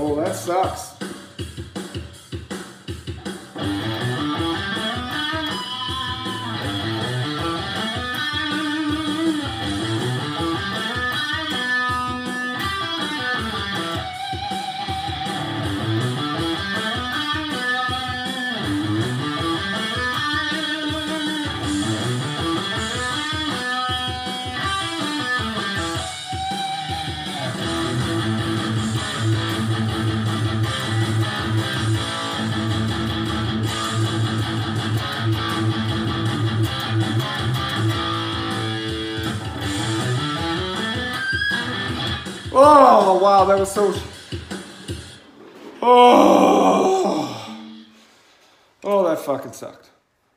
Oh, that sucks. Wow, that was so. Oh. Oh, that fucking sucked.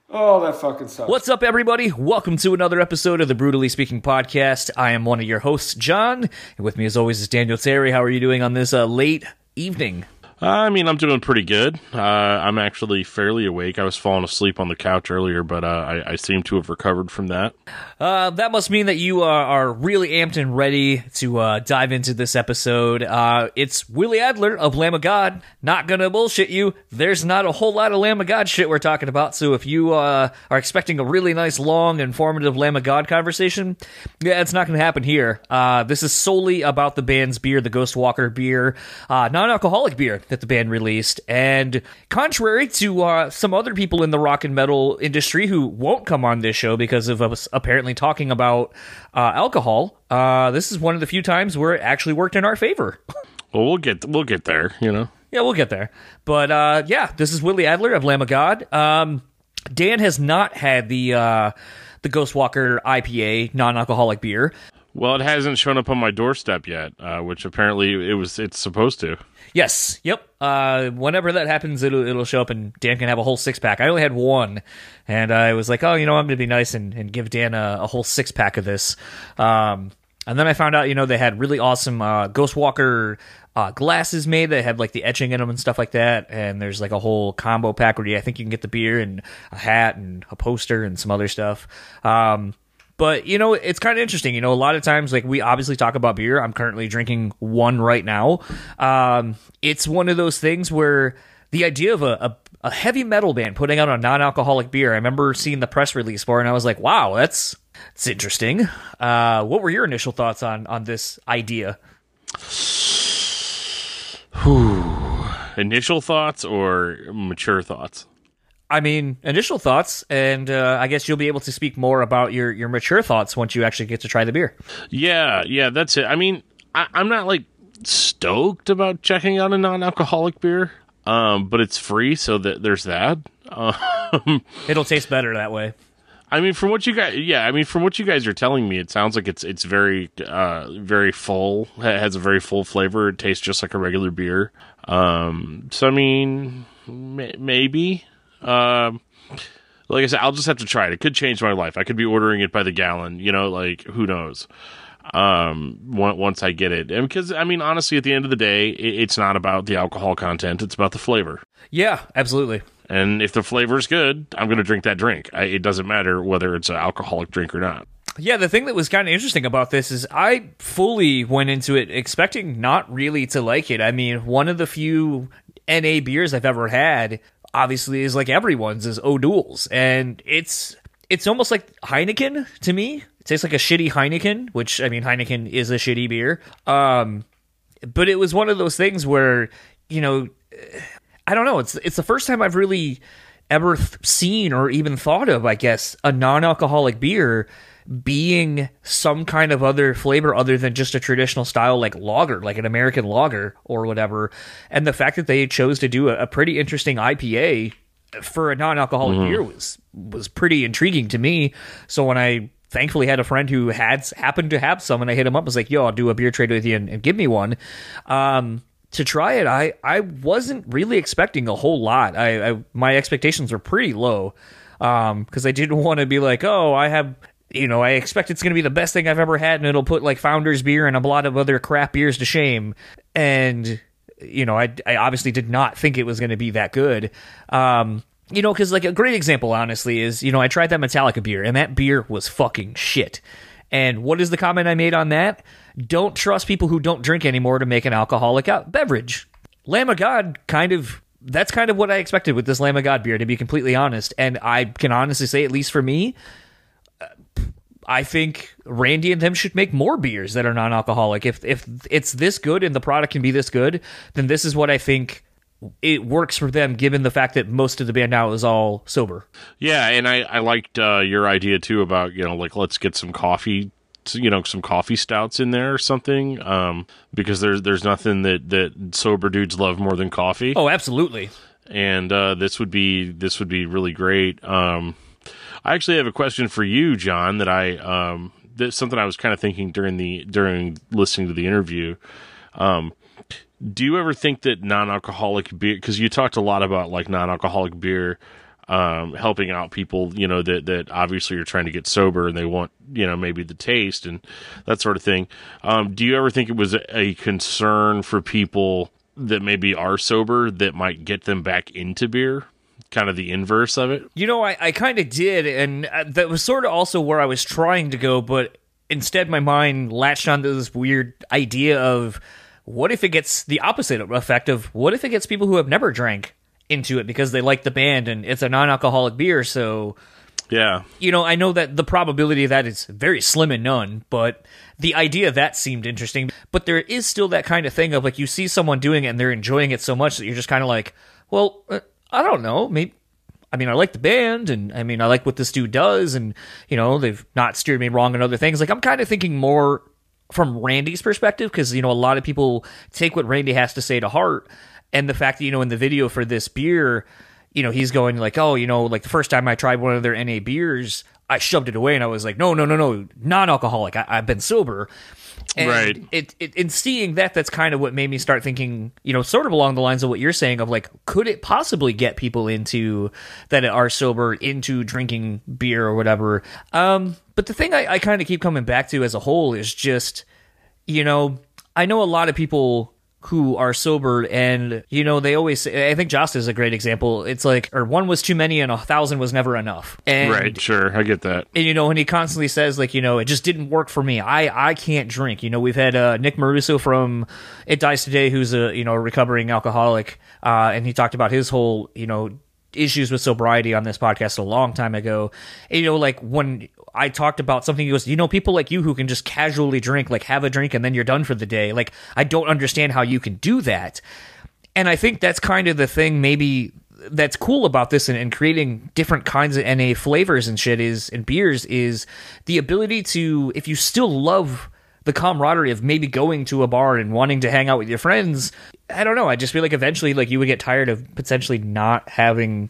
Oh, that fucking sucked. What's up, everybody? Welcome to another episode of the Brutally Speaking podcast. I am one of your hosts, John, and with me, as always, is Daniel Terry. How are you doing on this uh, late evening? I mean, I'm doing pretty good. Uh, I'm actually fairly awake. I was falling asleep on the couch earlier, but uh, I, I, seem to have recovered from that. Uh, that must mean that you are, are really amped and ready to uh, dive into this episode. Uh, it's Willie Adler of Lamb of God. Not gonna bullshit you. There's not a whole lot of Lamb of God shit we're talking about. So if you uh, are expecting a really nice, long, informative Lamb of God conversation, yeah, it's not gonna happen here. this is solely about the band's beer, the Ghost Walker beer, non-alcoholic beer that the band released. And contrary to uh, some other people in the rock and metal industry who won't come on this show because of us apparently talking about uh, alcohol, uh, this is one of the few times where it actually worked in our favor. well, we'll get we'll get there, you know. Yeah, we'll get there. But uh, yeah, this is Willie Adler of Lamb of God. Um, Dan has not had the uh, the Ghost Walker IPA non-alcoholic beer. Well, it hasn't shown up on my doorstep yet, uh, which apparently it was. It's supposed to. Yes. Yep. Uh, whenever that happens, it'll it'll show up, and Dan can have a whole six pack. I only had one, and I was like, oh, you know, I'm gonna be nice and, and give Dan a, a whole six pack of this. Um, and then I found out, you know, they had really awesome uh, Ghost Walker uh, glasses made that had like the etching in them and stuff like that. And there's like a whole combo pack where you, I think you can get the beer and a hat and a poster and some other stuff. Um, but you know, it's kind of interesting. You know, a lot of times, like we obviously talk about beer. I'm currently drinking one right now. Um, it's one of those things where the idea of a, a, a heavy metal band putting out a non-alcoholic beer. I remember seeing the press release for, it and I was like, wow, that's it's interesting. Uh, what were your initial thoughts on on this idea? Initial thoughts or mature thoughts? I mean, initial thoughts, and uh, I guess you'll be able to speak more about your your mature thoughts once you actually get to try the beer. Yeah, yeah, that's it. I mean, I, am not like stoked about checking out a non-alcoholic beer, um, but it's free, so that there's that. Um, It'll taste better that way. I mean, from what you guys, yeah, I mean, from what you guys are telling me, it sounds like it's it's very, uh, very full. It has a very full flavor. It tastes just like a regular beer. Um, so I mean, may- maybe um, like I said, I'll just have to try it. It could change my life. I could be ordering it by the gallon. You know, like who knows? Um, once I get it, and because I mean, honestly, at the end of the day, it's not about the alcohol content; it's about the flavor. Yeah, absolutely. And if the flavor is good, I'm going to drink that drink. I, it doesn't matter whether it's an alcoholic drink or not. Yeah, the thing that was kind of interesting about this is I fully went into it expecting not really to like it. I mean, one of the few NA beers I've ever had obviously is like everyone's is O'Doul's, and it's it's almost like Heineken to me. It tastes like a shitty Heineken, which I mean Heineken is a shitty beer. Um, but it was one of those things where you know, I don't know. It's it's the first time I've really ever th- seen or even thought of, I guess, a non-alcoholic beer being some kind of other flavor other than just a traditional style like lager, like an American lager or whatever. And the fact that they chose to do a, a pretty interesting IPA for a non-alcoholic mm-hmm. beer was was pretty intriguing to me. So when I thankfully had a friend who had happened to have some, and I hit him up, I was like, "Yo, I'll do a beer trade with you and, and give me one." Um, to try it, I I wasn't really expecting a whole lot. I, I my expectations were pretty low because um, I didn't want to be like, oh, I have you know, I expect it's going to be the best thing I've ever had, and it'll put like Founders beer and a lot of other crap beers to shame. And you know, I, I obviously did not think it was going to be that good. Um, you know, because like a great example, honestly, is you know I tried that Metallica beer, and that beer was fucking shit. And what is the comment I made on that? Don't trust people who don't drink anymore to make an alcoholic beverage. Lamb of God kind of that's kind of what I expected with this Lamb of God beer, to be completely honest. And I can honestly say, at least for me, I think Randy and them should make more beers that are non-alcoholic. If if it's this good and the product can be this good, then this is what I think it works for them, given the fact that most of the band now is all sober. Yeah, and I I liked uh, your idea too about you know like let's get some coffee you know some coffee stouts in there or something um, because there's there's nothing that that sober dudes love more than coffee Oh, absolutely. and uh, this would be this would be really great um, i actually have a question for you john that i um, that's something i was kind of thinking during the during listening to the interview um, do you ever think that non-alcoholic beer because you talked a lot about like non-alcoholic beer um, helping out people, you know, that, that obviously are trying to get sober and they want, you know, maybe the taste and that sort of thing. Um, do you ever think it was a, a concern for people that maybe are sober that might get them back into beer? Kind of the inverse of it? You know, I, I kind of did, and uh, that was sort of also where I was trying to go, but instead my mind latched onto this weird idea of what if it gets the opposite effect of what if it gets people who have never drank into it because they like the band and it's a non-alcoholic beer, so Yeah. you know, I know that the probability of that is very slim and none, but the idea of that seemed interesting. But there is still that kind of thing of like you see someone doing it and they're enjoying it so much that you're just kind of like, well, uh, I don't know, maybe. I mean, I like the band, and I mean, I like what this dude does, and you know, they've not steered me wrong in other things. Like, I'm kind of thinking more from Randy's perspective because you know a lot of people take what Randy has to say to heart, and the fact that you know in the video for this beer, you know, he's going like, oh, you know, like the first time I tried one of their NA beers, I shoved it away and I was like, no, no, no, no, non-alcoholic. I, I've been sober. And Right. It, it in seeing that, that's kind of what made me start thinking, you know, sort of along the lines of what you're saying of like, could it possibly get people into that are sober into drinking beer or whatever? Um, but the thing I, I kind of keep coming back to as a whole is just, you know, I know a lot of people who are sober and you know they always say, i think jost is a great example it's like or one was too many and a thousand was never enough and right. Sure. I get that. and you know, and he constantly says like, you know, it just didn't work for me. I I can't drink. You know, we've had uh, Nick Mauro from It Dies Today, who's a you know recovering alcoholic, uh, and he talked about his whole you know issues with sobriety on this podcast a long time ago. And, you know, like when I talked about something, he goes, you know, people like you who can just casually drink, like have a drink and then you're done for the day. Like I don't understand how you can do that. And I think that's kind of the thing, maybe that's cool about this and, and creating different kinds of NA flavors and shit is and beers is the ability to if you still love the camaraderie of maybe going to a bar and wanting to hang out with your friends. I don't know. I just feel like eventually like you would get tired of potentially not having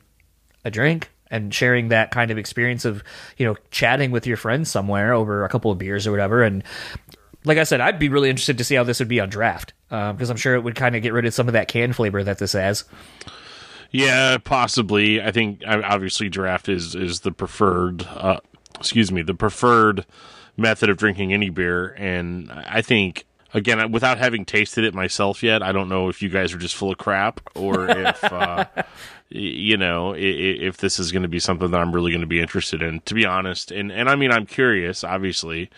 a drink and sharing that kind of experience of, you know, chatting with your friends somewhere over a couple of beers or whatever. And like I said, I'd be really interested to see how this would be on draft because I'm sure it would kind of get rid of some of that can flavor that this has. Yeah, possibly. I think obviously draft is is the preferred. Uh, excuse me, the preferred method of drinking any beer, and I think again without having tasted it myself yet, I don't know if you guys are just full of crap or if. Uh, you know, if this is going to be something that I'm really going to be interested in, to be honest, and and I mean, I'm curious. Obviously,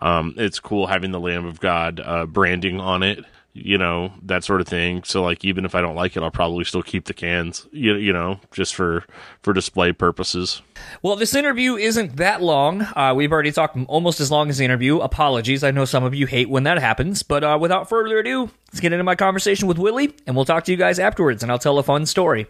um, it's cool having the Lamb of God uh, branding on it you know that sort of thing so like even if i don't like it i'll probably still keep the cans you, you know just for for display purposes Well, this interview isn't that long. Uh, we've already talked almost as long as the interview. Apologies. I know some of you hate when that happens. But uh, without further ado, let's get into my conversation with Willie, and we'll talk to you guys afterwards, and I'll tell a fun story.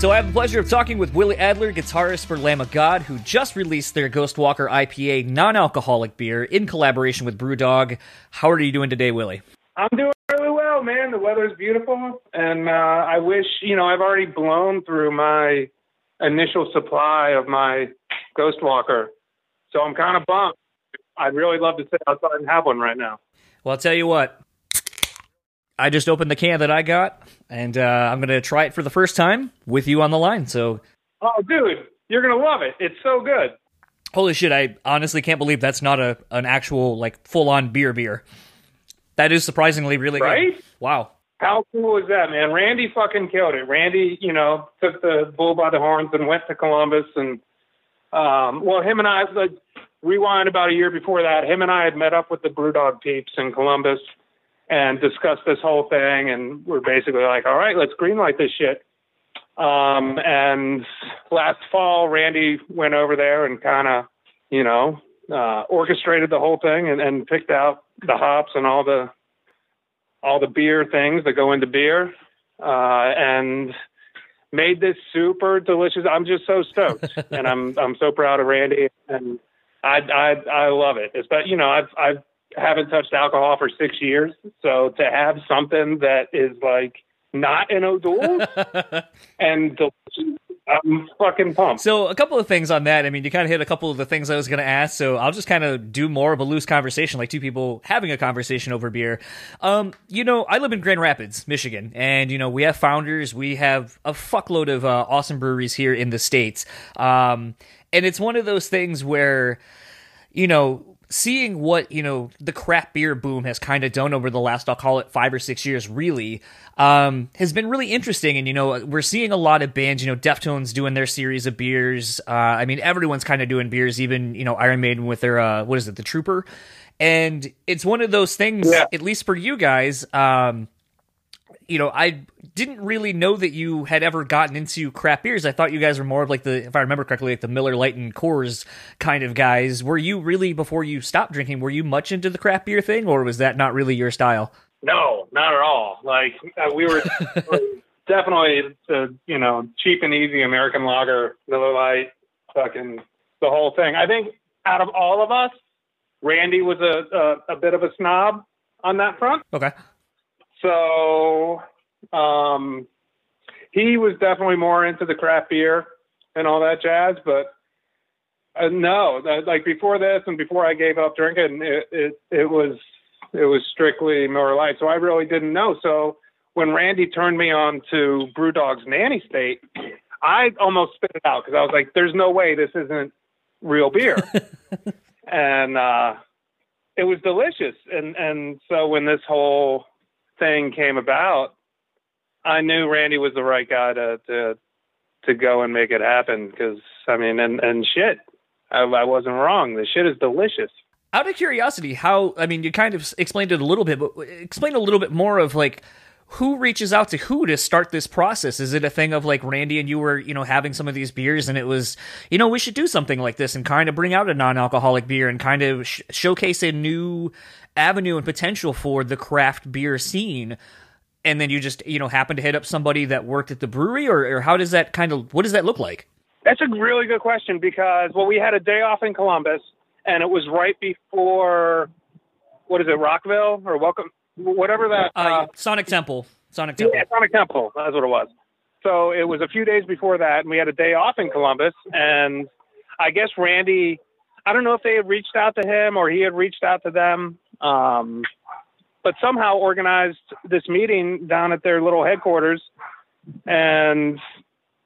So I have the pleasure of talking with Willie Adler, guitarist for Lamb of God, who just released their Ghostwalker IPA non-alcoholic beer in collaboration with Brewdog. How are you doing today, Willie? I'm doing really well, man. The weather's beautiful, and uh, I wish you know I've already blown through my initial supply of my Ghost Walker, so I'm kind of bummed. I'd really love to sit outside and have one right now. Well, I'll tell you what. I just opened the can that I got, and uh, I'm gonna try it for the first time with you on the line. So, Oh, dude, you're gonna love it. It's so good. holy shit! I honestly can't believe that's not a an actual like full on beer beer. That is surprisingly really Right? good. Wow. How cool is that, man? Randy fucking killed it. Randy, you know, took the bull by the horns and went to Columbus and um well him and I like rewind about a year before that, him and I had met up with the Brewdog peeps in Columbus and discussed this whole thing and we're basically like, All right, let's greenlight this shit. Um and last fall Randy went over there and kinda, you know, uh orchestrated the whole thing and, and picked out the hops and all the all the beer things that go into beer, uh, and made this super delicious. I'm just so stoked, and I'm I'm so proud of Randy, and I I I love it. It's but you know I've I've haven't touched alcohol for six years, so to have something that is like not in O'Doul's and delicious, I'm fucking pumped. So a couple of things on that. I mean, you kind of hit a couple of the things I was going to ask. So I'll just kind of do more of a loose conversation, like two people having a conversation over beer. Um, you know, I live in Grand Rapids, Michigan, and you know we have founders. We have a fuckload of uh, awesome breweries here in the states. Um, and it's one of those things where, you know. Seeing what you know the craft beer boom has kind of done over the last, I'll call it five or six years, really, um, has been really interesting. And you know, we're seeing a lot of bands. You know, Deftones doing their series of beers. Uh, I mean, everyone's kind of doing beers. Even you know, Iron Maiden with their uh, what is it, the Trooper. And it's one of those things, Yeah. at least for you guys. Um, you know, I didn't really know that you had ever gotten into craft beers. I thought you guys were more of like the, if I remember correctly, like the Miller Lite and Coors kind of guys. Were you really before you stopped drinking? Were you much into the craft beer thing, or was that not really your style? No, not at all. Like uh, we were definitely the you know cheap and easy American lager, Miller Lite, fucking the whole thing. I think out of all of us, Randy was a a, a bit of a snob on that front. Okay. So um, he was definitely more into the craft beer and all that jazz. But uh, no, that, like before this and before I gave up drinking, it, it it was it was strictly Miller Lite. So I really didn't know. So when Randy turned me on to BrewDog's Nanny State, I almost spit it out because I was like, "There's no way this isn't real beer." and uh, it was delicious. And and so when this whole thing came about, I knew Randy was the right guy to to to go and make it happen. Because I mean, and and shit, I, I wasn't wrong. The shit is delicious. Out of curiosity, how I mean, you kind of explained it a little bit, but uh, explain a little bit more of like who reaches out to who to start this process. Is it a thing of like Randy and you were, you know, having some of these beers and it was, you know, we should do something like this and kind of bring out a non-alcoholic beer and kind of sh- showcase a new avenue and potential for the craft beer scene. And then you just, you know, happen to hit up somebody that worked at the brewery, or, or how does that kind of, what does that look like? That's a really good question because well, we had a day off in Columbus, and it was right before what is it, Rockville or Welcome, whatever that. Uh, Sonic Temple. Sonic Temple. Yeah, Sonic Temple. That's what it was. So it was a few days before that, and we had a day off in Columbus. And I guess Randy, I don't know if they had reached out to him or he had reached out to them, um, but somehow organized this meeting down at their little headquarters. And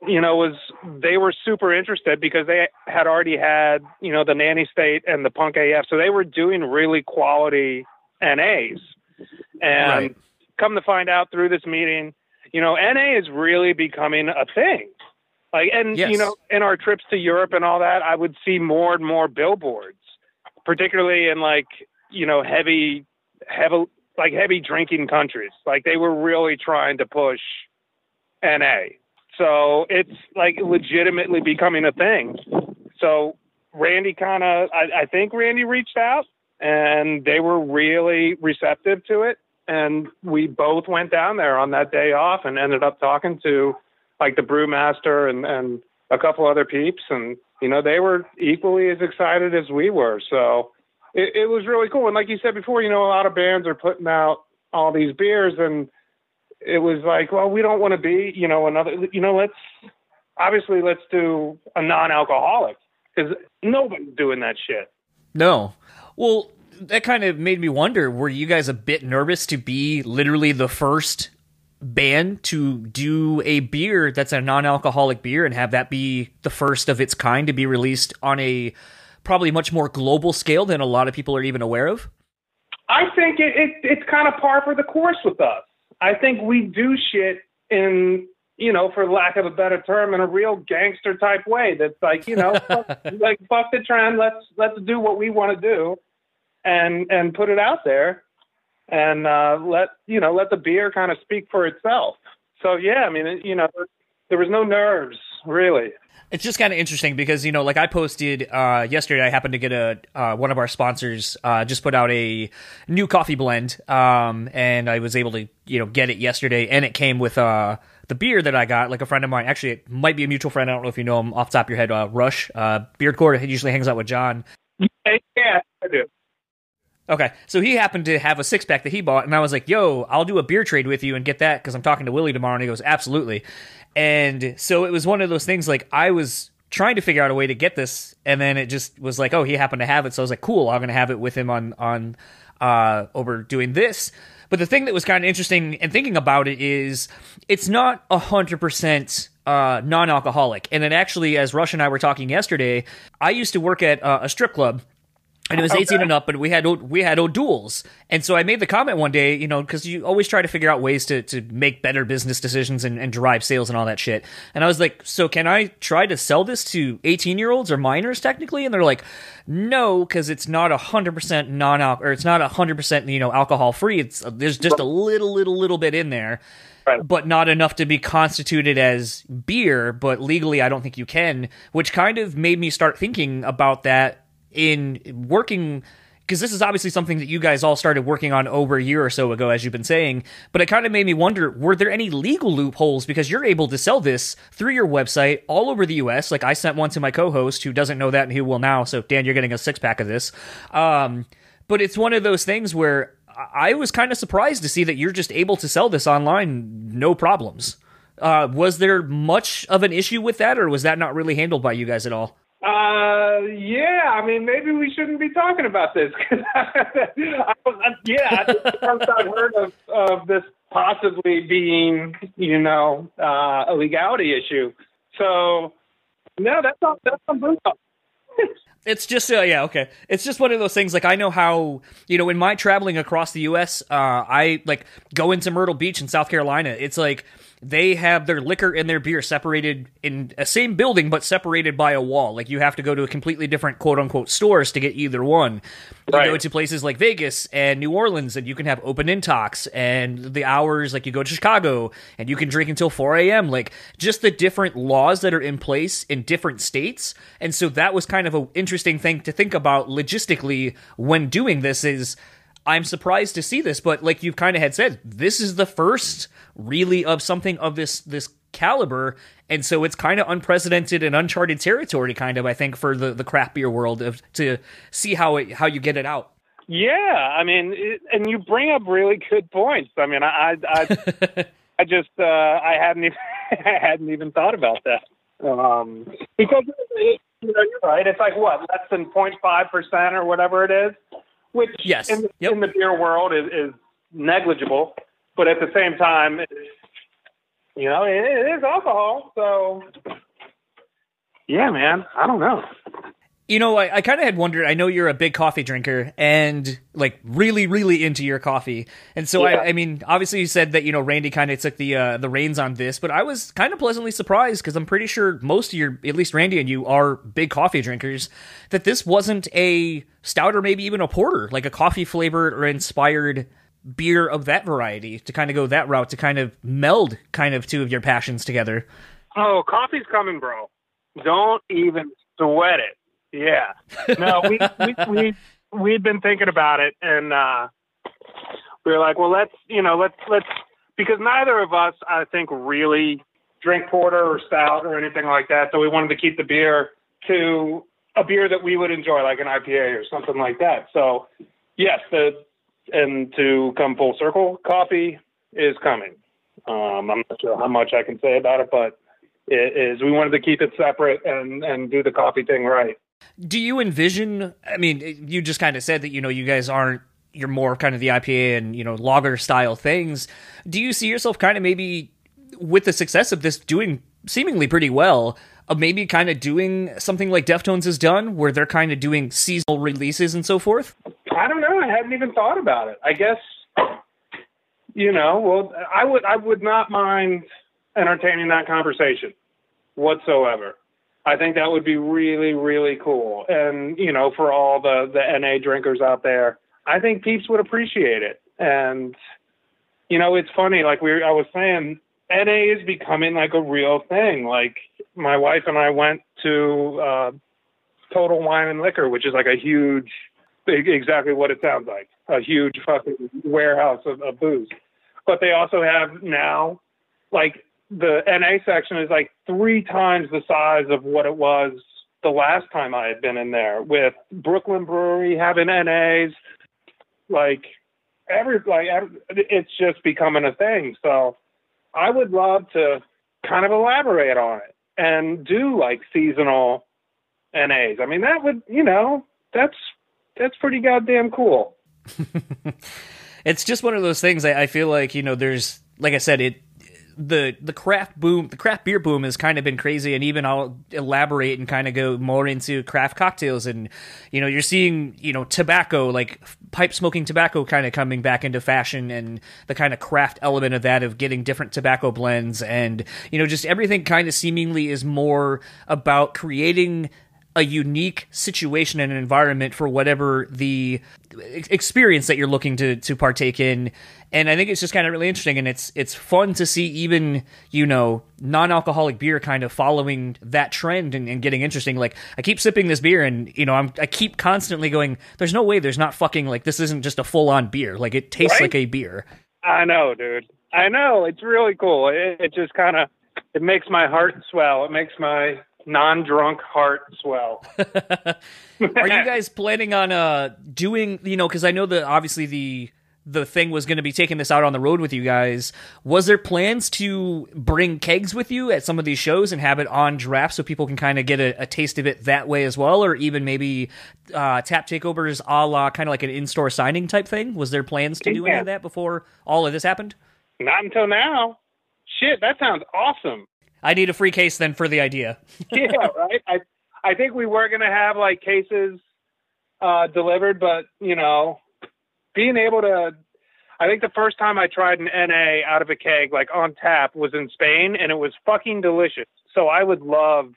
you know, was they were super interested because they had already had, you know, the nanny state and the punk AF. So they were doing really quality NAs. And Right. come to find out through this meeting, you know, NA is really becoming a thing. Like, and Yes. you know, in our trips to Europe and all that, I would see more and more billboards, particularly in like, you know, heavy, heavy, like heavy drinking countries. Like they were really trying to push NA. So it's like legitimately becoming a thing. So Randy kind of, I, I think Randy reached out and they were really receptive to it. And we both went down there on that day off and ended up talking to like the brewmaster and, and a couple other peeps. And, you know, they were equally as excited as we were. So it, it was really cool. And like you said before, you know, a lot of bands are putting out all these beers and it was like, well, we don't want to be, you know, another, you know, let's obviously let's do a non-alcoholic because nobody's doing that shit. No. Well, that kind of made me wonder: Were you guys a bit nervous to be literally the first band to do a beer that's a non-alcoholic beer and have that be the first of its kind to be released on a probably much more global scale than a lot of people are even aware of? I think it, it it's kind of par for the course with us. I think we do shit in you know, for lack of a better term, in a real gangster type way. That's like, you know, fuck, like fuck the trend. Let's let's do what we want to do, and and put it out there, and uh, let you know let the beer kind of speak for itself. So yeah, I mean, you know, there was no nerves really. It's just kind of interesting because you know, like I posted uh, yesterday, I happened to get a uh, one of our sponsors uh, just put out a new coffee blend, um, and I was able to you know get it yesterday, and it came with uh, the beer that I got. Like a friend of mine, actually, it might be a mutual friend. I don't know if you know him off the top of your head. Uh, Rush uh, Beardcore. He usually hangs out with John. Yeah, I do. Okay, so he happened to have a six pack that he bought, and I was like, "Yo, I'll do a beer trade with you and get that because I'm talking to Willie tomorrow." And he goes, "Absolutely." And so it was one of those things. Like I was trying to figure out a way to get this, and then it just was like, "Oh, he happened to have it," so I was like, "Cool, I'm gonna have it with him on on uh, over doing this." But the thing that was kind of interesting and thinking about it is, it's not hundred percent uh, non-alcoholic. And then actually, as Rush and I were talking yesterday, I used to work at uh, a strip club and it was 18 and up, but we had we had O'Doul's, and so I made the comment one day, you know, because you always try to figure out ways to to make better business decisions and, and drive sales and all that shit. And I was like, so can I try to sell this to 18 year olds or minors technically? And they're like, no, because it's not hundred percent non alcohol or it's not hundred percent you know alcohol free. It's there's just a little little little bit in there. Right. But not enough to be constituted as beer, but legally I don't think you can, which kind of made me start thinking about that in working because this is obviously something that you guys all started working on over a year or so ago, as you've been saying. But it kind of made me wonder: were there any legal loopholes because you're able to sell this through your website all over the U.S. Like I sent one to my co-host who doesn't know that and who will now. So Dan, you're getting a six pack of this. Um, but it's one of those things where I was kind of surprised to see that you're just able to sell this online, no problems. Uh, was there much of an issue with that, or was that not really handled by you guys at all? Uh, yeah. I mean, maybe we shouldn't be talking about this. I I, yeah, first I've heard of, of this possibly being, you know, uh, a legality issue. So, no, that's not that's on Bruno. It's just uh, yeah okay. It's just one of those things. Like I know how you know in my traveling across the U.S., uh, I like go into Myrtle Beach in South Carolina. It's like they have their liquor and their beer separated in a same building but separated by a wall. Like you have to go to a completely different quote unquote stores to get either one. You go to places like Vegas and New Orleans and you can have open intox and the hours like you go to Chicago and you can drink until 4 a.m. Like just the different laws that are in place in different states. And so that was kind of an interesting thing to think about logistically when doing this is I'm surprised to see this, but like you've kind of had said, this is the first really of something of this this caliber, and so it's kind of unprecedented and uncharted territory, kind of I think for the the craft beer world of to see how it how you get it out. Yeah, I mean, it, and you bring up really good points. I mean, I, I, I just, uh, I hadn't even, I hadn't even thought about that. Um, because it, you know, you're right. It's like what less than 0.5 percent or whatever it is, which Yes. in, Yep. in the beer world is, is negligible. But at the same time, you know, it, it is alcohol. So, yeah, man, I don't know. You know, I, I kind of had wondered. I know you're a big coffee drinker and like really, really into your coffee, and so Yeah. I, I mean, obviously you said that you know Randy kind of took the uh, the reins on this, but I was kind of pleasantly surprised because I'm pretty sure most of your, at least Randy and you, are big coffee drinkers. That this wasn't a stout or maybe even a porter, like a coffee flavored or inspired beer of that variety to kind of go that route to kind of meld kind of two of your passions together. Oh, coffee's coming, bro. Don't even sweat it. Yeah. No, we we we we'd been thinking about it, and uh, we were like, well, let's you know, let's let's because neither of us, I think, really drink porter or stout or anything like that. So we wanted to keep the beer to a beer that we would enjoy, like an IPA or something like that. So yes, the and to come full circle, coffee is coming. Um, I'm not sure how much I can say about it, but it is we wanted to keep it separate and and do the coffee thing right. Do you envision? I mean, you just kind of said that you know you guys aren't. You're more kind of the IPA and you know lager style things. Do you see yourself kind of maybe with the success of this doing seemingly pretty well? Of maybe kind of doing something like Deftones has done, where they're kind of doing seasonal releases and so forth. I don't know. I hadn't even thought about it. I guess you know. Well, I would. I would not mind entertaining that conversation whatsoever. I think that would be really, really cool. And, you know, for all the, the NA drinkers out there, I think peeps would appreciate it. And, you know, it's funny, like we I was saying, NA is becoming like a real thing. Like my wife and I went to uh Total Wine and Liquor, which is like a huge exactly what it sounds like. A huge fucking warehouse of, of booze. But they also have now like the NA section is like three times the size of what it was the last time I had been in there with Brooklyn Brewery having NAs, like every like it's just becoming a thing. So I would love to kind of elaborate on it and do like seasonal NAs. I mean that would you know that's that's pretty goddamn cool. it's just one of those things. I, I feel like you know there's like I said it the the craft boom, the craft beer boom has kind of been crazy, and even I'll elaborate and kind of go more into craft cocktails, and you know, you're seeing you know tobacco, like pipe smoking tobacco, kind of coming back into fashion, and the kind of craft element of that of getting different tobacco blends, and you know, just everything kind of seemingly is more about creating a unique situation and environment for whatever the experience that you're looking to to partake in and i think it's just kind of really interesting and it's it's fun to see even you know non-alcoholic beer kind of following that trend and, and getting interesting like i keep sipping this beer and you know i'm i keep constantly going there's no way there's not fucking like this isn't just a full-on beer like it tastes Right? like a beer I know, dude. I know. It's really cool. It, it just kind of it makes my heart swell. It makes my non-drunk heart swell. Are you guys planning on uh doing you know because I know that obviously the the thing was going to be taking this out on the road with you guys. Was there plans to bring kegs with you at some of these shows and have it on draft so people can kind of get a, a taste of it that way as well, or even maybe uh, tap takeovers a la kind of like an in store signing type thing? Was there plans to do any of that before all of this happened? Not until now. Shit, that sounds awesome. I need a free case then for the idea. yeah, right. I I think we were gonna have like cases uh, delivered, but you know, being able to. I think the first time I tried an NA out of a keg, like on tap, was in Spain, and it was fucking delicious. So I would love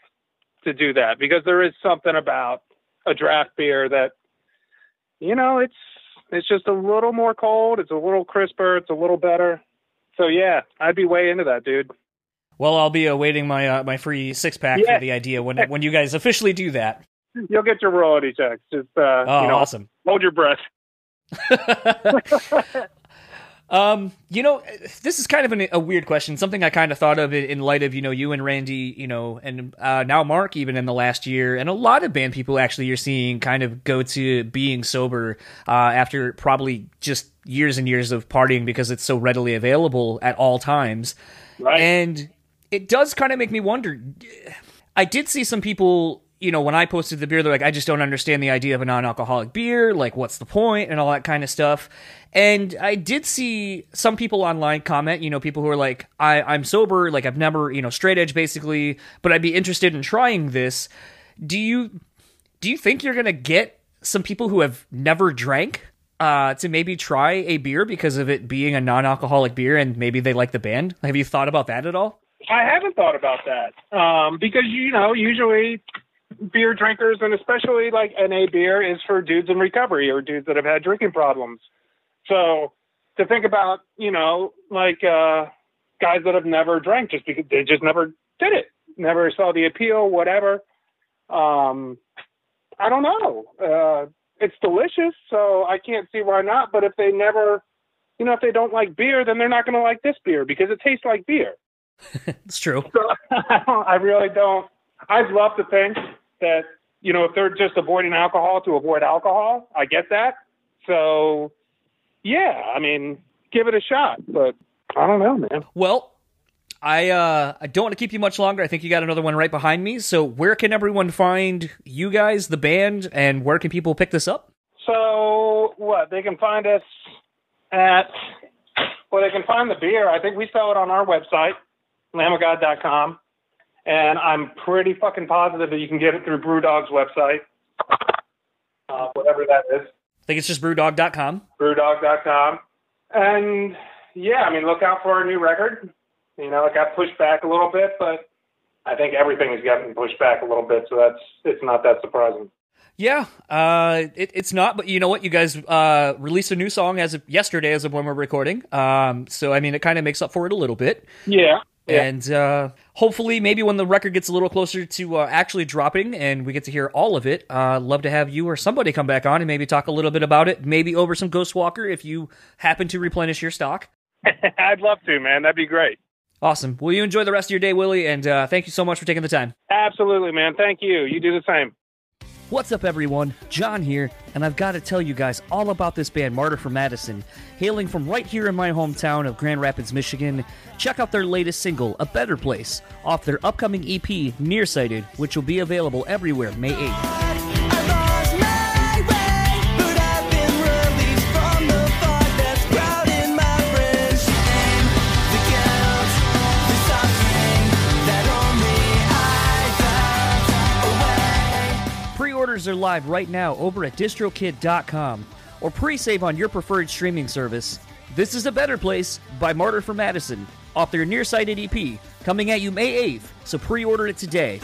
to do that because there is something about a draft beer that, you know, it's it's just a little more cold, it's a little crisper, it's a little better. So yeah, I'd be way into that, dude. Well, I'll be awaiting my uh, my free six pack Yeah. for the idea when when you guys officially do that. You'll get your royalty checks. Just uh, Oh, you know, awesome. hold your breath. Um, you know, this is kind of an, a weird question. Something I kind of thought of in light of you know you and Randy, you know, and uh, now Mark even in the last year, and a lot of band people actually you're seeing kind of go to being sober uh, after probably just years and years of partying because it's so readily available at all times, Right. and it does kind of make me wonder. I did see some people, you know, when I posted the beer, they're like, I just don't understand the idea of a non alcoholic beer. Like, what's the point? And all that kind of stuff. And I did see some people online comment, you know, people who are like, I, I'm sober, like, I've never, you know, straight edge basically, but I'd be interested in trying this. Do you, do you think you're to get some people who have never drank? Uh, to maybe try a beer because of it being a non-alcoholic beer and maybe they like the band. Have you thought about that at all? I haven't thought about that um, because you know usually beer drinkers and especially like NA beer is for dudes in recovery or dudes that have had drinking problems. So to think about you know like uh, guys that have never drank just because they just never did it, never saw the appeal, whatever. Um, I don't know. Uh, it's delicious, so I can't see why not. But if they never, you know, if they don't like beer, then they're not going to like this beer because it tastes like beer. It's true. So I, I really don't. I'd love to think that you know if they're just avoiding alcohol to avoid alcohol, I get that. So yeah, I mean, give it a shot. But I don't know, man. Well, I uh, I don't want to keep you much longer. I think you got another one right behind me. So where can everyone find you guys, the band, and where can people pick this up? So what? They can find us at well, they can find the beer. I think we sell it on our website, lambofgod.com. And I'm pretty fucking positive that you can get it through Brewdog's website, uh, whatever that is, I think it's just brewdog.com. brewdog.com. And yeah, I mean, look out for our new record. You know, it got pushed back a little bit, but I think everything has gotten pushed back a little bit, so that's it's not that surprising. Yeah, uh, it, it's not, but you know what? You guys uh, released a new song as of yesterday, as of when we're recording. Um, so I mean, it kind of makes up for it a little bit. Yeah. Yeah. And uh, hopefully, maybe when the record gets a little closer to uh, actually dropping and we get to hear all of it, uh, love to have you or somebody come back on and maybe talk a little bit about it. Maybe over some Ghostwalker if you happen to replenish your stock. I'd love to, man. That'd be great. Awesome. Well, you enjoy the rest of your day, Willie, and uh, thank you so much for taking the time. Absolutely, man. Thank you. You do the same. What's up, everyone? John here, and I've got to tell you guys all about this band, Martyr for Madison. Hailing from right here in my hometown of Grand Rapids, Michigan, check out their latest single, A Better Place, off their upcoming EP, Nearsighted, which will be available everywhere May 8th. Pre-orders are live right now over at distrokid.com or pre-save on your preferred streaming service. This is a better place by Martyr for Madison off their nearsighted EP coming at you May 8th. So pre-order it today.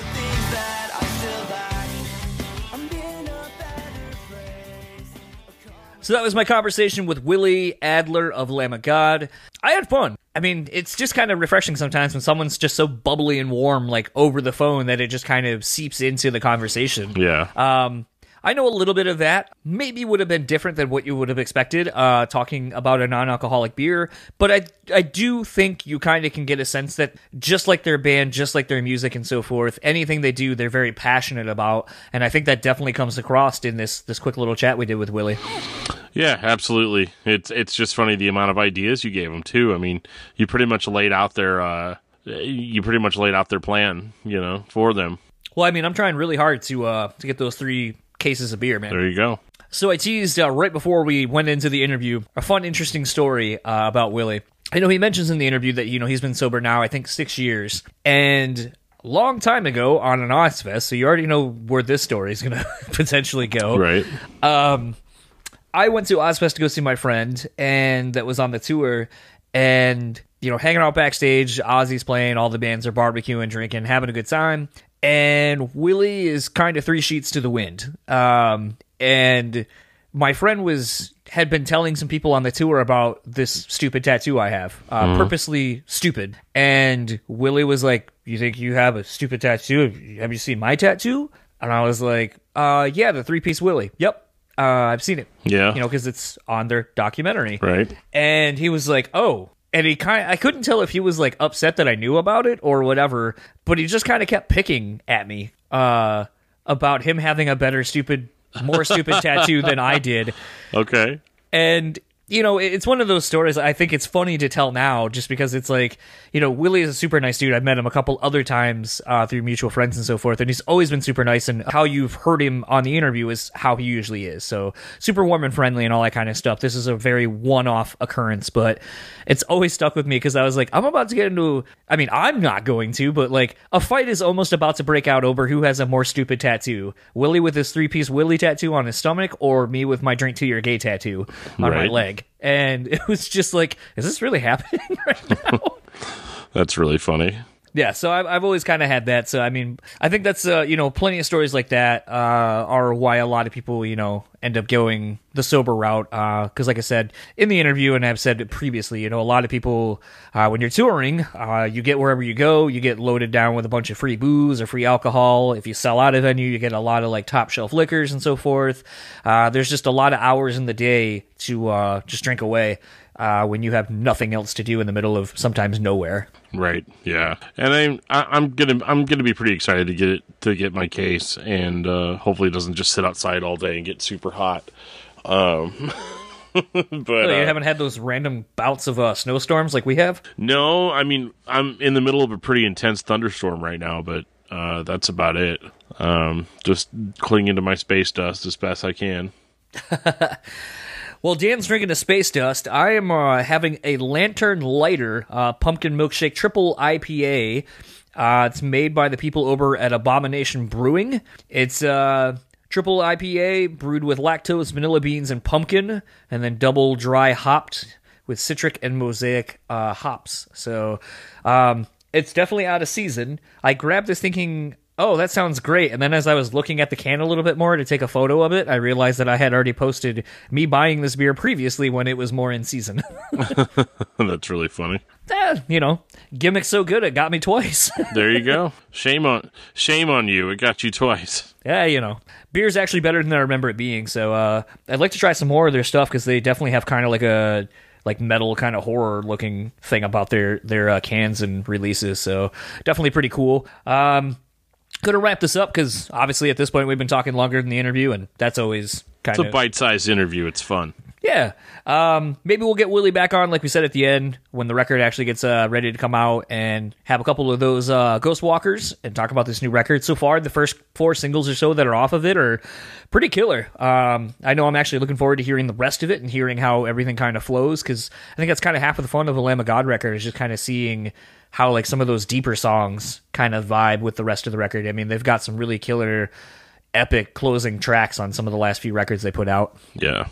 So that was my conversation with Willie Adler of Lamb of God. I had fun. I mean, it's just kind of refreshing sometimes when someone's just so bubbly and warm, like over the phone, that it just kind of seeps into the conversation. Yeah. Um, I know a little bit of that. Maybe would have been different than what you would have expected, uh, talking about a non-alcoholic beer. But I, I do think you kind of can get a sense that just like their band, just like their music and so forth, anything they do, they're very passionate about. And I think that definitely comes across in this this quick little chat we did with Willie. Yeah, absolutely. It's it's just funny the amount of ideas you gave them too. I mean, you pretty much laid out their uh, you pretty much laid out their plan, you know, for them. Well, I mean, I'm trying really hard to uh, to get those three cases of beer, man. There you go. So I teased uh, right before we went into the interview a fun, interesting story uh, about Willie. I know he mentions in the interview that you know he's been sober now, I think six years, and long time ago on an Ozzfest. So you already know where this story is going to potentially go. Right. Um, I went to Ozzfest to go see my friend, and that was on the tour, and you know, hanging out backstage. Ozzy's playing, all the bands are barbecuing, drinking, having a good time, and Willie is kind of three sheets to the wind. Um, and my friend was had been telling some people on the tour about this stupid tattoo I have, uh, purposely stupid. And Willie was like, "You think you have a stupid tattoo? Have you seen my tattoo?" And I was like, "Uh, yeah, the three piece Willie. Yep, uh, I've seen it. Yeah. you know, because it's on their documentary." Right. And he was like, "Oh." And he kind of, I couldn't tell if he was like upset that I knew about it or whatever, but he just kind of kept picking at me uh about him having a better stupid more stupid tattoo than I did. Okay. And you know, it's one of those stories I think it's funny to tell now just because it's like, you know, Willie is a super nice dude. I've met him a couple other times uh, through mutual friends and so forth, and he's always been super nice. And how you've heard him on the interview is how he usually is. So super warm and friendly and all that kind of stuff. This is a very one off occurrence, but it's always stuck with me because I was like, I'm about to get into, I mean, I'm not going to, but like a fight is almost about to break out over who has a more stupid tattoo Willie with his three piece Willie tattoo on his stomach or me with my drink to your gay tattoo on my Right. Leg. And it was just like, is this really happening right now? That's really funny. Yeah, so I've, I've always kind of had that. So I mean, I think that's uh, you know plenty of stories like that uh, are why a lot of people you know end up going the sober route. Because like I said in the interview, and I've said previously, you know, a lot of people uh, when you're touring, uh, you get wherever you go, you get loaded down with a bunch of free booze or free alcohol. If you sell out a venue, you get a lot of like top shelf liquors and so forth. Uh, there's just a lot of hours in the day to uh, just drink away. Uh, when you have nothing else to do in the middle of sometimes nowhere. Right. Yeah. And I'm I, I'm gonna I'm gonna be pretty excited to get it to get my case, and uh, hopefully it doesn't just sit outside all day and get super hot. Um, but Oh, you uh, haven't had those random bouts of uh, snowstorms like we have. no, I mean I'm in the middle of a pretty intense thunderstorm right now, but uh, that's about it. Um, just clinging to my space dust as best I can. Well, Dan's drinking a space dust. I am uh, having a Lantern Lighter uh, Pumpkin Milkshake Triple IPA. Uh, it's made by the people over at Abomination Brewing. It's uh, triple IPA brewed with lactose, vanilla beans, and pumpkin, and then double dry hopped with Citra and mosaic uh, hops. So um, it's definitely out of season. I grabbed this thinking, oh, that sounds great. And then as I was looking at the can a little bit more to take a photo of it, I realized that I had already posted me buying this beer previously when it was more in season. that's really funny. Eh, you know, gimmick so good it got me twice. There you go. shame on shame on you. It got you twice. yeah, you know, beer's actually better than I remember it being. So uh, I'd like to try some more of their stuff because they definitely have kind of like a like metal kind of horror looking thing about their their uh, cans and releases. So definitely pretty cool. Um, gonna wrap this up because obviously at this point we've been talking longer than the interview, and that's always kind It's a bite-sized interview. It's fun. yeah. Um, maybe we'll get Willie back on, like we said at the end, when the record actually gets uh, ready to come out, and have a couple of those uh, Ghost Walkers and talk about this new record. So far, the first four singles or so that are off of it are pretty killer. Um, I know I'm actually looking forward to hearing the rest of it and hearing how everything kind of flows because I think that's kind of half of the fun of a Lamb of God record is just kind of seeing how like some of those deeper songs kind of vibe with the rest of the record. I mean, they've got some really killer, epic closing tracks on some of the last few records they put out. Yeah.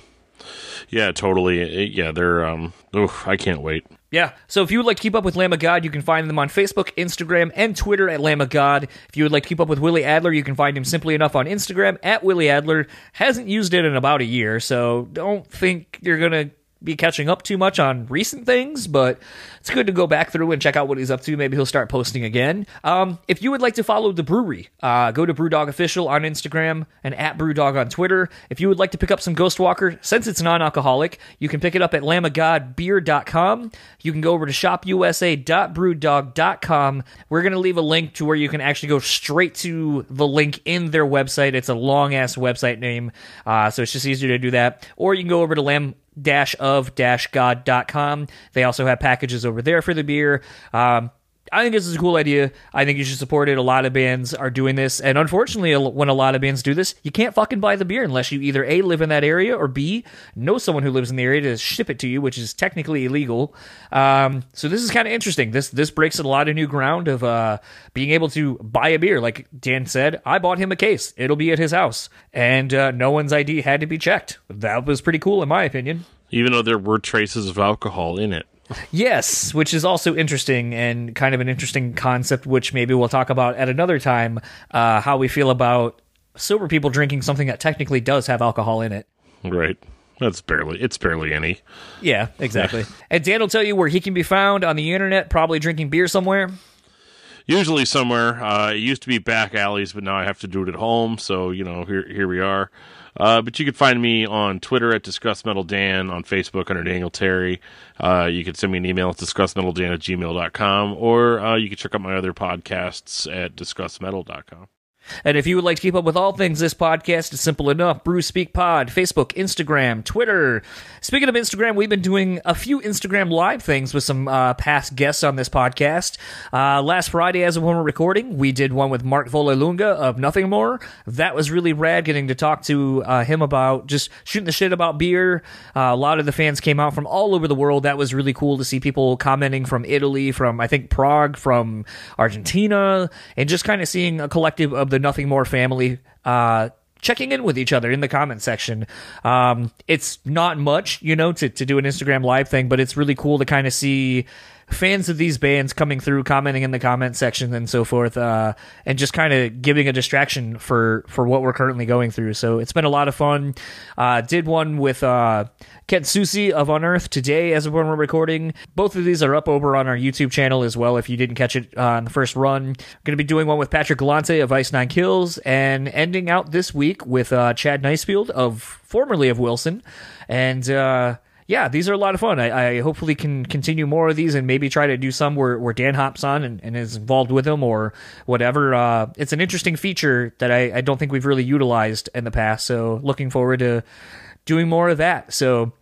Yeah, totally. It- yeah, they're um oof, I can't wait. Yeah. So if you would like to keep up with Lamb of God, you can find them on Facebook, Instagram, and Twitter at Lamb of God. If you would like to keep up with Willie Adler, you can find him simply enough on Instagram at Willie Adler. Hasn't used it in about a year, so don't think you're gonna be catching up too much on recent things, but it's good to go back through and check out what he's up to. Maybe he'll start posting again. Um, if you would like to follow the brewery, uh, go to Brewdog Official on Instagram and at Brewdog on Twitter. If you would like to pick up some Ghostwalker, since it's non-alcoholic, you can pick it up at lambofgodbeer.com. You can go over to shopusa.brewdog.com. We're going to leave a link to where you can actually go straight to the link in their website. It's a long ass website name, uh, so it's just easier to do that. Or you can go over to lamb dash of dash god.com. They also have packages over there for the beer. Um, I think this is a cool idea. I think you should support it. A lot of bands are doing this, and unfortunately, when a lot of bands do this, you can't fucking buy the beer unless you either a live in that area or b know someone who lives in the area to ship it to you, which is technically illegal. Um, so this is kind of interesting. This this breaks a lot of new ground of uh, being able to buy a beer. Like Dan said, I bought him a case. It'll be at his house, and uh, no one's ID had to be checked. That was pretty cool, in my opinion. Even though there were traces of alcohol in it. Yes, which is also interesting and kind of an interesting concept, which maybe we'll talk about at another time. Uh, how we feel about sober people drinking something that technically does have alcohol in it. Right. That's barely it's barely any. Yeah, exactly. and Dan will tell you where he can be found on the internet, probably drinking beer somewhere. Usually somewhere. Uh, it used to be back alleys, but now I have to do it at home. So you know, here here we are. Uh, but you can find me on Twitter at Discuss Metal Dan, on Facebook under Daniel Terry. Uh, you can send me an email at discussmetaldan at gmail.com, or uh, you can check out my other podcasts at discussmetal.com. And if you would like to keep up with all things this podcast, it's simple enough. Brew Speak Pod, Facebook, Instagram, Twitter. Speaking of Instagram, we've been doing a few Instagram live things with some uh, past guests on this podcast. Uh, last Friday, as of when we're recording, we did one with Mark Vollelunga of Nothing More. That was really rad getting to talk to uh, him about just shooting the shit about beer. Uh, a lot of the fans came out from all over the world. That was really cool to see people commenting from Italy, from I think Prague, from Argentina, and just kind of seeing a collective of the Nothing More family uh, checking in with each other in the comment section. Um, it's not much, you know, to, to do an Instagram live thing, but it's really cool to kind of see fans of these bands coming through, commenting in the comment section and so forth, uh, and just kind of giving a distraction for for what we're currently going through. So it's been a lot of fun. Uh, did one with uh, Ken Susi of Unearth today as of when we're recording. Both of these are up over on our YouTube channel as well. If you didn't catch it uh, in the first run, going to be doing one with Patrick Galante of Ice Nine Kills, and ending out this week with uh, Chad Nicefield of formerly of Wilson, and. Yeah, these are a lot of fun. I, I, hopefully can continue more of these and maybe try to do some where, where Dan hops on and, and is involved with them or whatever. Uh, it's an interesting feature that I, I don't think we've really utilized in the past. So looking forward to doing more of that. So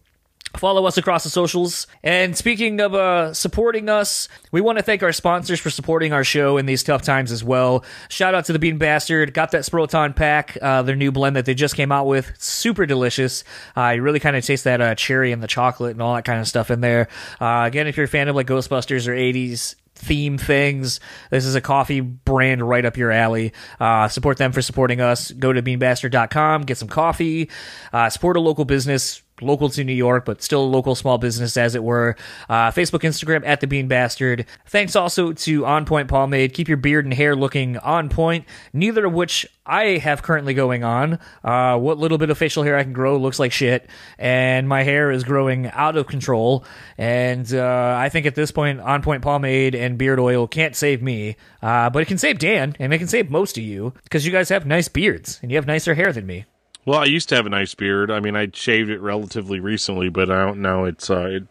Follow us across the socials. And speaking of uh, supporting us, we want to thank our sponsors for supporting our show in these tough times as well. Shout out to the Bean Bastard. Got that Sproton pack, uh, their new blend that they just came out with. Super delicious. Uh, you really kind of taste that uh, cherry and the chocolate and all that kind of stuff in there. Uh, again, if you're a fan of like Ghostbusters or 80s theme things. This is a coffee brand right up your alley. Uh, support them for supporting us. Go to beanbastard.com, get some coffee, uh, support a local business local to New York, but still a local small business, as it were. Uh, Facebook, Instagram at the Bean Bastard. Thanks also to On Point Pomade. Keep your beard and hair looking on point. Neither of which I have currently going on. Uh, what little bit of facial hair I can grow looks like shit, and my hair is growing out of control. And uh, I think at this point, On Point Pomade and beard oil can't save me, uh, but it can save Dan, and it can save most of you because you guys have nice beards and you have nicer hair than me. Well, I used to have a nice beard. I mean, I shaved it relatively recently, but I don't know. It's uh, it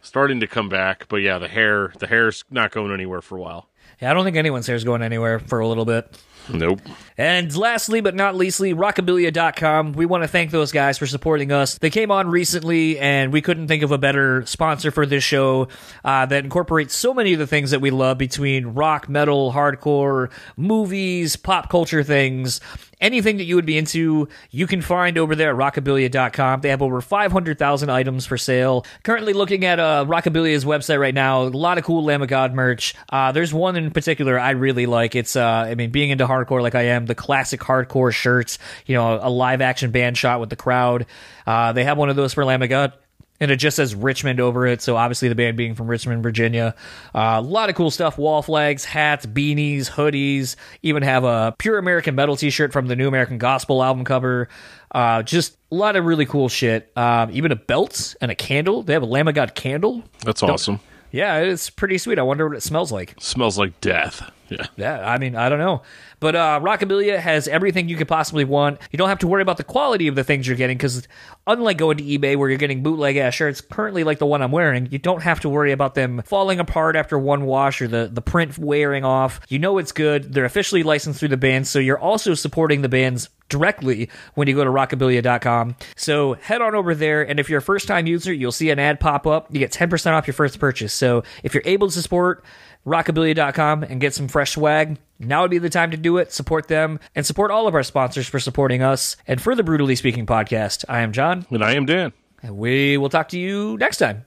starting to come back. But yeah, the hair, the hair's not going anywhere for a while. Yeah, I don't think anyone's hair's going anywhere for a little bit. Nope. And lastly, but not leastly, rockabilia.com. We want to thank those guys for supporting us. They came on recently, and we couldn't think of a better sponsor for this show uh, that incorporates so many of the things that we love between rock, metal, hardcore, movies, pop culture things. Anything that you would be into, you can find over there at rockabilia.com. They have over 500,000 items for sale. Currently looking at uh, Rockabilia's website right now, a lot of cool Lamb of God merch. Uh, there's one in particular I really like. It's, uh, I mean, being into hardcore like I am, the classic hardcore shirts, you know, a live action band shot with the crowd. Uh, they have one of those for Lamb of God and it just says Richmond over it. So obviously the band being from Richmond, Virginia. Uh, a lot of cool stuff: wall flags, hats, beanies, hoodies. Even have a pure American metal T-shirt from the New American Gospel album cover. Uh, just a lot of really cool shit. Um, even a belt and a candle. They have a Lamb of God candle. That's awesome. Yeah, it's pretty sweet. I wonder what it smells like. Smells like death. Yeah. Yeah, I mean, I don't know. But uh, Rockabilia has everything you could possibly want. You don't have to worry about the quality of the things you're getting because, unlike going to eBay where you're getting bootleg ass shirts, currently like the one I'm wearing, you don't have to worry about them falling apart after one wash or the, the print wearing off. You know it's good. They're officially licensed through the band, so you're also supporting the band's directly when you go to rockabilia.com. So head on over there, and if you're a first time user, you'll see an ad pop up. You get 10% off your first purchase. So if you're able to support rockabilia.com and get some fresh swag, now would be the time to do it. Support them and support all of our sponsors for supporting us. And for the Brutally Speaking podcast, I am John, And I am Dan. and we will talk to you next time.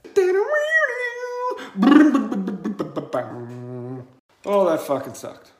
Oh, that fucking sucked.